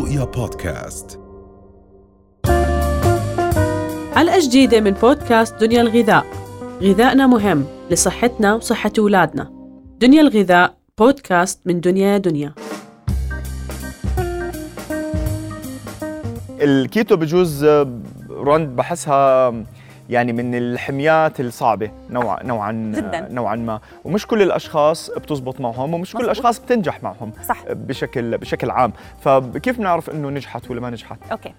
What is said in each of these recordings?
رؤيا بودكاست. حلقة جديدة من بودكاست دنيا الغذاء. غذائنا مهم لصحتنا وصحة أولادنا. دنيا الغذاء بودكاست من دنيا دنيا. الكيتو بجوز روند بحسها يعني من الحميات الصعبة نوع نوعا جداً. نوعا ما ومش كل الأشخاص بتزبط معهم ومش كل. الأشخاص بتنجح معهم صح. بشكل بشكل عام فكيف بنعرف إنه نجحت ولا ما نجحت أوكي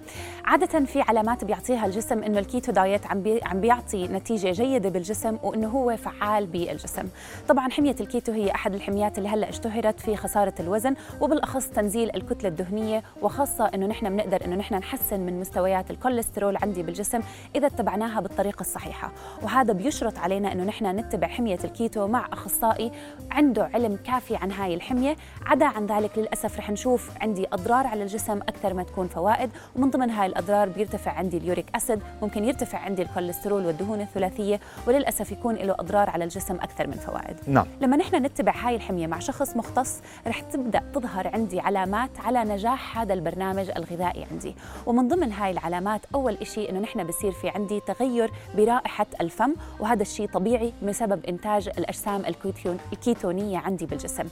عادة في علامات بيعطيها الجسم إنه ال keto diet عم بي عم بيعطي نتيجة جيدة بالجسم وإنه هو فعال بالجسم. طبعا حمية الكيتو هي أحد الحميات اللي هلأ اشتهرت في خسارة الوزن وبالأخص تنزيل الكتلة الدهنية وخاصة إنه نحن بنقدر إنه نحن نحسن من مستويات الكوليسترول عندي بالجسم إذا اتبعناها بالطريقة الصحيحة، وهذا بيشرط علينا إنه نحن نتبع حمية الكيتو مع أخصائي عنده علم كافي عن هاي الحمية، عدا عن ذلك للأسف رح نشوف عندي أضرار على الجسم أكثر ما تكون فوائد ومن ضمن هاي الأضرار بيرتفع عندي ال uric acid ممكن يرتفع عندي الكوليسترول والدهون الثلاثية وللأسف يكون له أضرار على الجسم أكثر من فوائد. نعم. لما نحن نتبع هاي الحمية مع شخص مختص رح تبدأ تظهر عندي علامات على نجاح هذا البرنامج الغذائي عندي. ومن ضمن هاي العلامات أول شيء إنه نحن بصير في عندي تغير برائحة الفم وهذا الشيء طبيعي بسبب إنتاج الأجسام الكيتون- الكيتونية عندي بالجسم.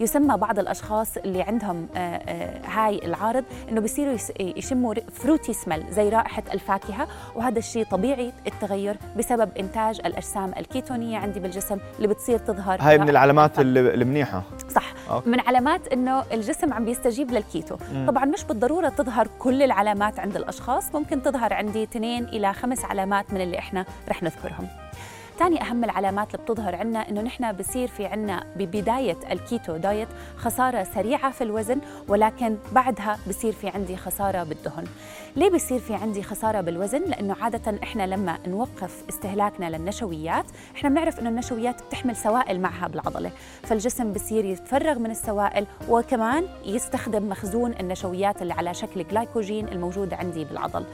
يسمى بعض الأشخاص اللي عندهم آه، آه، هاي العارض إنه بيصيروا يشموا fruity smell زي رائحة الفاكهة وهذا الشيء طبيعي التغير بسبب إنتاج الأجسام الكيتونية عندي بالجسم اللي بتصير تظهر هاي من رائحة العلامات الفم. أوكي. من علامات إنه الجسم عم بيستجيب للكيتو. طبعا مش بالضرورة تظهر كل العلامات عند الأشخاص ممكن تظهر عندي اثنين إلى خمس علامات من اللي إحنا رح نذكرهم. ثاني أهم العلامات اللي بتظهر عنا إنه نحن بصير في عنا ببداية ال keto diet خسارة سريعة في الوزن ولكن بعدها بصير في عندي خسارة بالدهن. ليه بصير في عندي خسارة بالوزن؟ لأنه عادة إحنا لما نوقف استهلاكنا للنشويات إحنا بنعرف إنه النشويات بتحمل سوائل معها بالعضلة فالجسم بصير يتفرغ من السوائل وكمان يستخدم مخزون النشويات اللي على شكل جلايكوجين الموجود عندي بالعضل.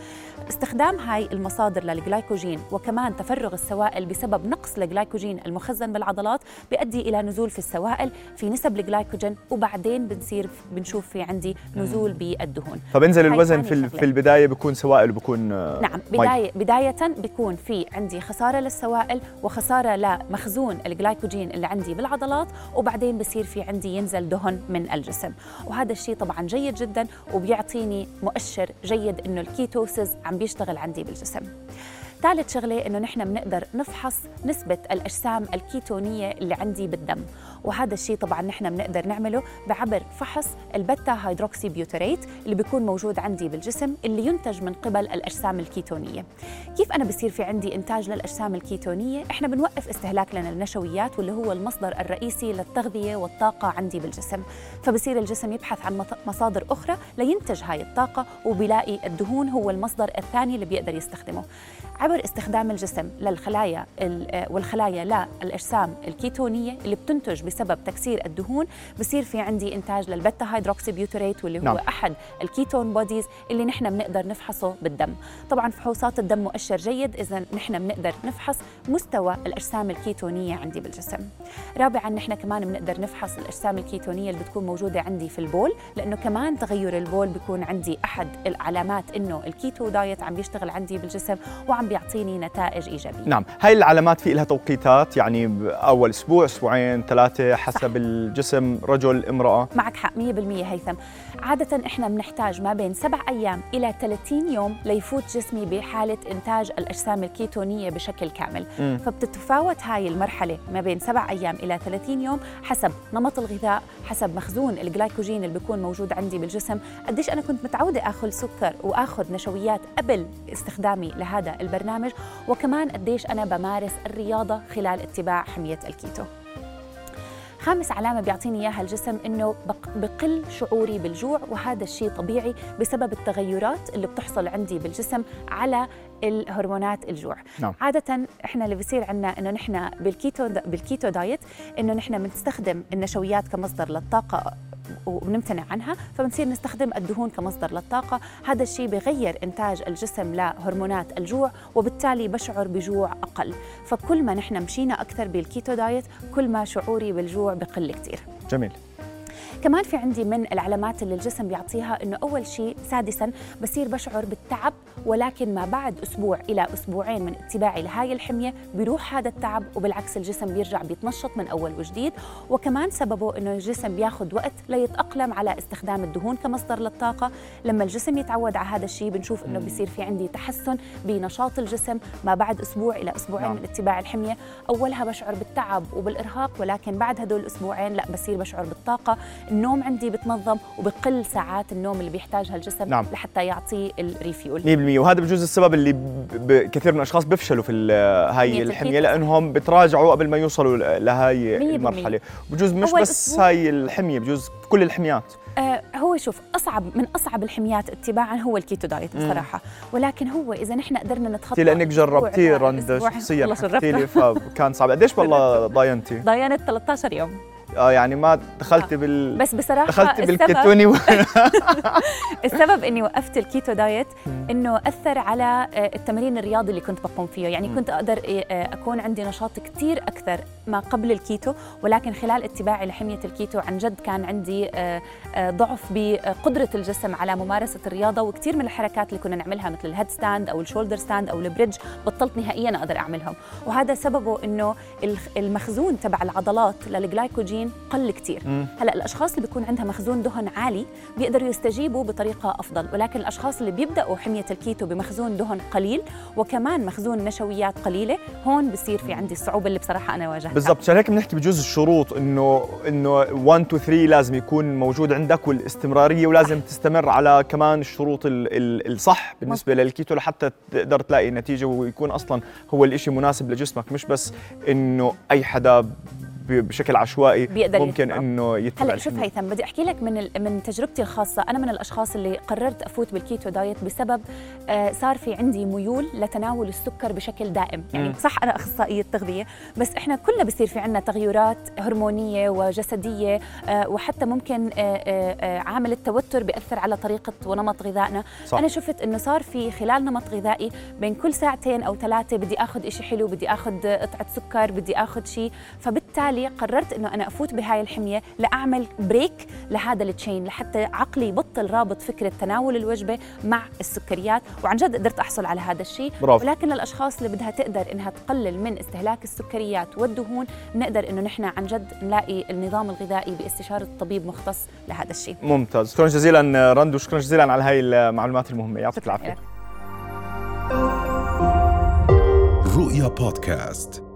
استخدام هاي المصادر للجلايكوجين وكمان تفرغ السوائل بسبب نقص الجلايكوجين المخزن بالعضلات بيؤدي إلى نزول في السوائل في نسب الجلايكوجين وبعدين بنصير بنشوف في عندي نزول بالدهون فبنزل الوزن في. في البداية بيكون سوائل وبكون آه، نعم مي. بداية بداية بيكون في عندي خسارة للسوائل وخسارة لمخزون الجلايكوجين اللي عندي بالعضلات وبعدين بصير في عندي ينزل دهن من الجسم وهذا الشيء طبعا جيد جدا وبيعطيني مؤشر جيد إنه ال ketosis عم بيشتغل عندي بالجسم ثالث شغلة إنه نحن بنقدر نفحص نسبة الأجسام الكيتونية اللي عندي بالدم. وهذا الشيء طبعا نحن بنقدر نعمله بعبر فحص ال beta hydroxybutyrate اللي بيكون موجود عندي بالجسم اللي ينتج من قبل الأجسام الكيتونية. كيف أنا بصير في عندي إنتاج للأجسام الكيتونية؟ إحنا بنوقف استهلاكنا للنشويات واللي هو المصدر الرئيسي للتغذية والطاقة عندي بالجسم. فبصير الجسم يبحث عن مصادر أخرى لينتج هاي الطاقة وبيلاقي الدهون هو المصدر الثاني اللي بيقدر يستخدمه. عبر استخدام الجسم للخلايا ال- والخلايا للأجسام الكيتونية اللي بتنتج بسبب تكسير الدهون. بصير في عندي إنتاج لل beta hydroxybutyrate واللي هو نعم. أحد ال ketone bodies اللي نحن بنقدر نفحصه بالدم. طبعا فحوصات الدم مؤشر جيد إذا نحن بنقدر نفحص مستوى الأجسام الكيتونية عندي بالجسم. رابعا نحن كمان بنقدر نفحص الأجسام الكيتونية اللي بتكون موجودة عندي في البول لأنه كمان تغير البول بيكون عندي أحد العلامات إنه ال keto diet عم بيشتغل عندي بالجسم وعم بيعطيني نتائج إيجابية. نعم هاي العلامات في لها توقيتات يعني أول أسبوع أسبوعين ثلاثة حسب الجسم رجل امرأة. معك حق 100% هيثم. عادة إحنا بنحتاج ما بين سبع أيام إلى 30 يوم ليفوت جسمي بحالة إنتاج الأجسام الكيتونية بشكل كامل. مم. فبتتفاوت هاي المرحلة ما بين سبع أيام إلى 30 يوم حسب نمط الغذاء حسب مخزون الجلايكوجين اللي بيكون موجود عندي بالجسم. قديش أنا كنت متعودة آخذ سكر وآخذ نشويات قبل استخدامي لهذا البرنامج؟ وكمان قديش أنا بمارس الرياضة خلال اتباع حمية الكيتو خامس علامة بيعطيني إياها الجسم إنه بق- بقل شعوري بالجوع وهذا الشيء طبيعي بسبب التغيرات اللي بتحصل عندي بالجسم على الهرمونات الجوع نعم. عادة إحنا اللي بيصير عندنا إنه نحن بال keto بال keto diet إنه نحن بنستخدم النشويات كمصدر للطاقة وبنمتنع عنها فبنصير نستخدم الدهون كمصدر للطاقة. هذا الشيء بغير إنتاج الجسم لهرمونات الجوع وبالتالي بشعر بجوع أقل. فكل ما نحن مشينا أكثر بالكيتو دايت كل ما شعوري بالجوع بقل كتير. جميل. كمان في عندي من العلامات اللي الجسم بيعطيها إنه أول شيء سادسا بصير بشعر بالتعب ولكن ما بعد أسبوع إلى أسبوعين من اتباعي لهاي الحمية بيروح هذا التعب وبالعكس الجسم بيرجع بيتنشط من أول وجديد. وكمان سببه إنه الجسم بياخذ وقت ليتأقلم على استخدام الدهون كمصدر للطاقة. لما الجسم يتعود على هذا الشيء بنشوف إنه بيصير في عندي تحسن بنشاط الجسم ما بعد أسبوع إلى أسبوعين نعم. من اتباع الحمية. أولها بشعر بالتعب وبالإرهاق ولكن بعد هدول الاسبوعين لا بصير بشعر بالطاقة. النوم عندي بتنظم وبقل ساعات النوم اللي بيحتاجها الجسم نعم. لحتى يعطي الريفيول 100% وهذا بجوز السبب اللي كثير من الأشخاص بيفشلوا في هاي الحمية لأنهم بتراجعوا قبل ما يوصلوا لهي المرحلة. بجوز مش بس هاي الحمية بجوز كل الحميات. آه هو شوف أصعب من أصعب الحميات اتباعا هو ال keto diet بصراحة. ولكن هو إذا نحن قدرنا نتخطى لأنك جربتيه رند شخصيا حكيتي لي فكان صعب. قديش والله ضاينتي؟ ضاينت 13 يوم. آه يعني ما دخلتي بال بس بصراحة دخلتي بالكيتوني و... السبب إني وقفت ال keto diet إنه أثر على آه، التمرين الرياضي اللي كنت بقوم فيه يعني كنت أقدر آه، أكون عندي نشاط كثير أكثر ما قبل الكيتو ولكن خلال اتباعي لحمية الكيتو عن جد كان عندي آه، ضعف بقدرة الجسم على ممارسة الرياضة وكثير من الحركات اللي كنا نعملها مثل ال head stand أو ال shoulder stand أو ال bridge بطلت نهائيا أقدر أعملهم. وهذا سببه إنه المخزون تبع العضلات للجلايكوجين الدهون قل كثير هلأ الأشخاص اللي بيكون عندها مخزون دهن عالي بيقدروا يستجيبوا بطريقة أفضل ولكن الأشخاص اللي بيبدأوا حمية الكيتو بمخزون دهن قليل وكمان مخزون نشويات قليلة هون بصير في عندي الصعوبة اللي بصراحة أنا واجهتها. بالضبط عشان هيك بنحكي بجوز الشروط إنه إنه 1 2 3 لازم يكون موجود عندك والاستمرارية ولازم تستمر على كمان الشروط الصح بالنسبة مصر. للكيتو لحتى تقدر تلاقي نتيجة ويكون أصلا هو الشيء مناسب لجسمك مش بس إنه أي حدا بشكل عشوائي بيقدر ممكن يتبع. إنه يتبع هلا شوف هيثم بدي أحكي لك من من تجربتي الخاصة أنا من الأشخاص اللي قررت أفوت بال keto diet بسبب آه صار في عندي ميول لتناول السكر بشكل دائم يعني م. صح أنا أخصائية تغذية بس إحنا كلنا بصير في عندنا تغيرات هرمونية وجسدية آه وحتى ممكن آه، عامل التوتر بيأثر على طريقة ونمط غذائنا صح. أنا شفت إنه صار في خلال نمط غذائي بين كل ساعتين أو ثلاثة بدي آخذ شيء حلو بدي آخذ قطعة سكر بدي آخذ شيء فبالتالي بالتالي قررت إنه أنا أفوت بهاي الحمية لأعمل break لهذا ال chain لحتى عقلي يبطل رابط فكرة تناول الوجبة مع السكريات. وعن جد قدرت أحصل على هذا الشيء. ولكن للأشخاص اللي بدها تقدر إنها تقلل من استهلاك السكريات والدهون نقدر إنه نحن عن جد نلاقي النظام الغذائي باستشارة طبيب مختص لهذا الشيء. ممتاز. شكرا جزيلا رند وشكرا جزيلا على هاي المعلومات المهمة. يعطيك العافية. رؤيا بودكاست.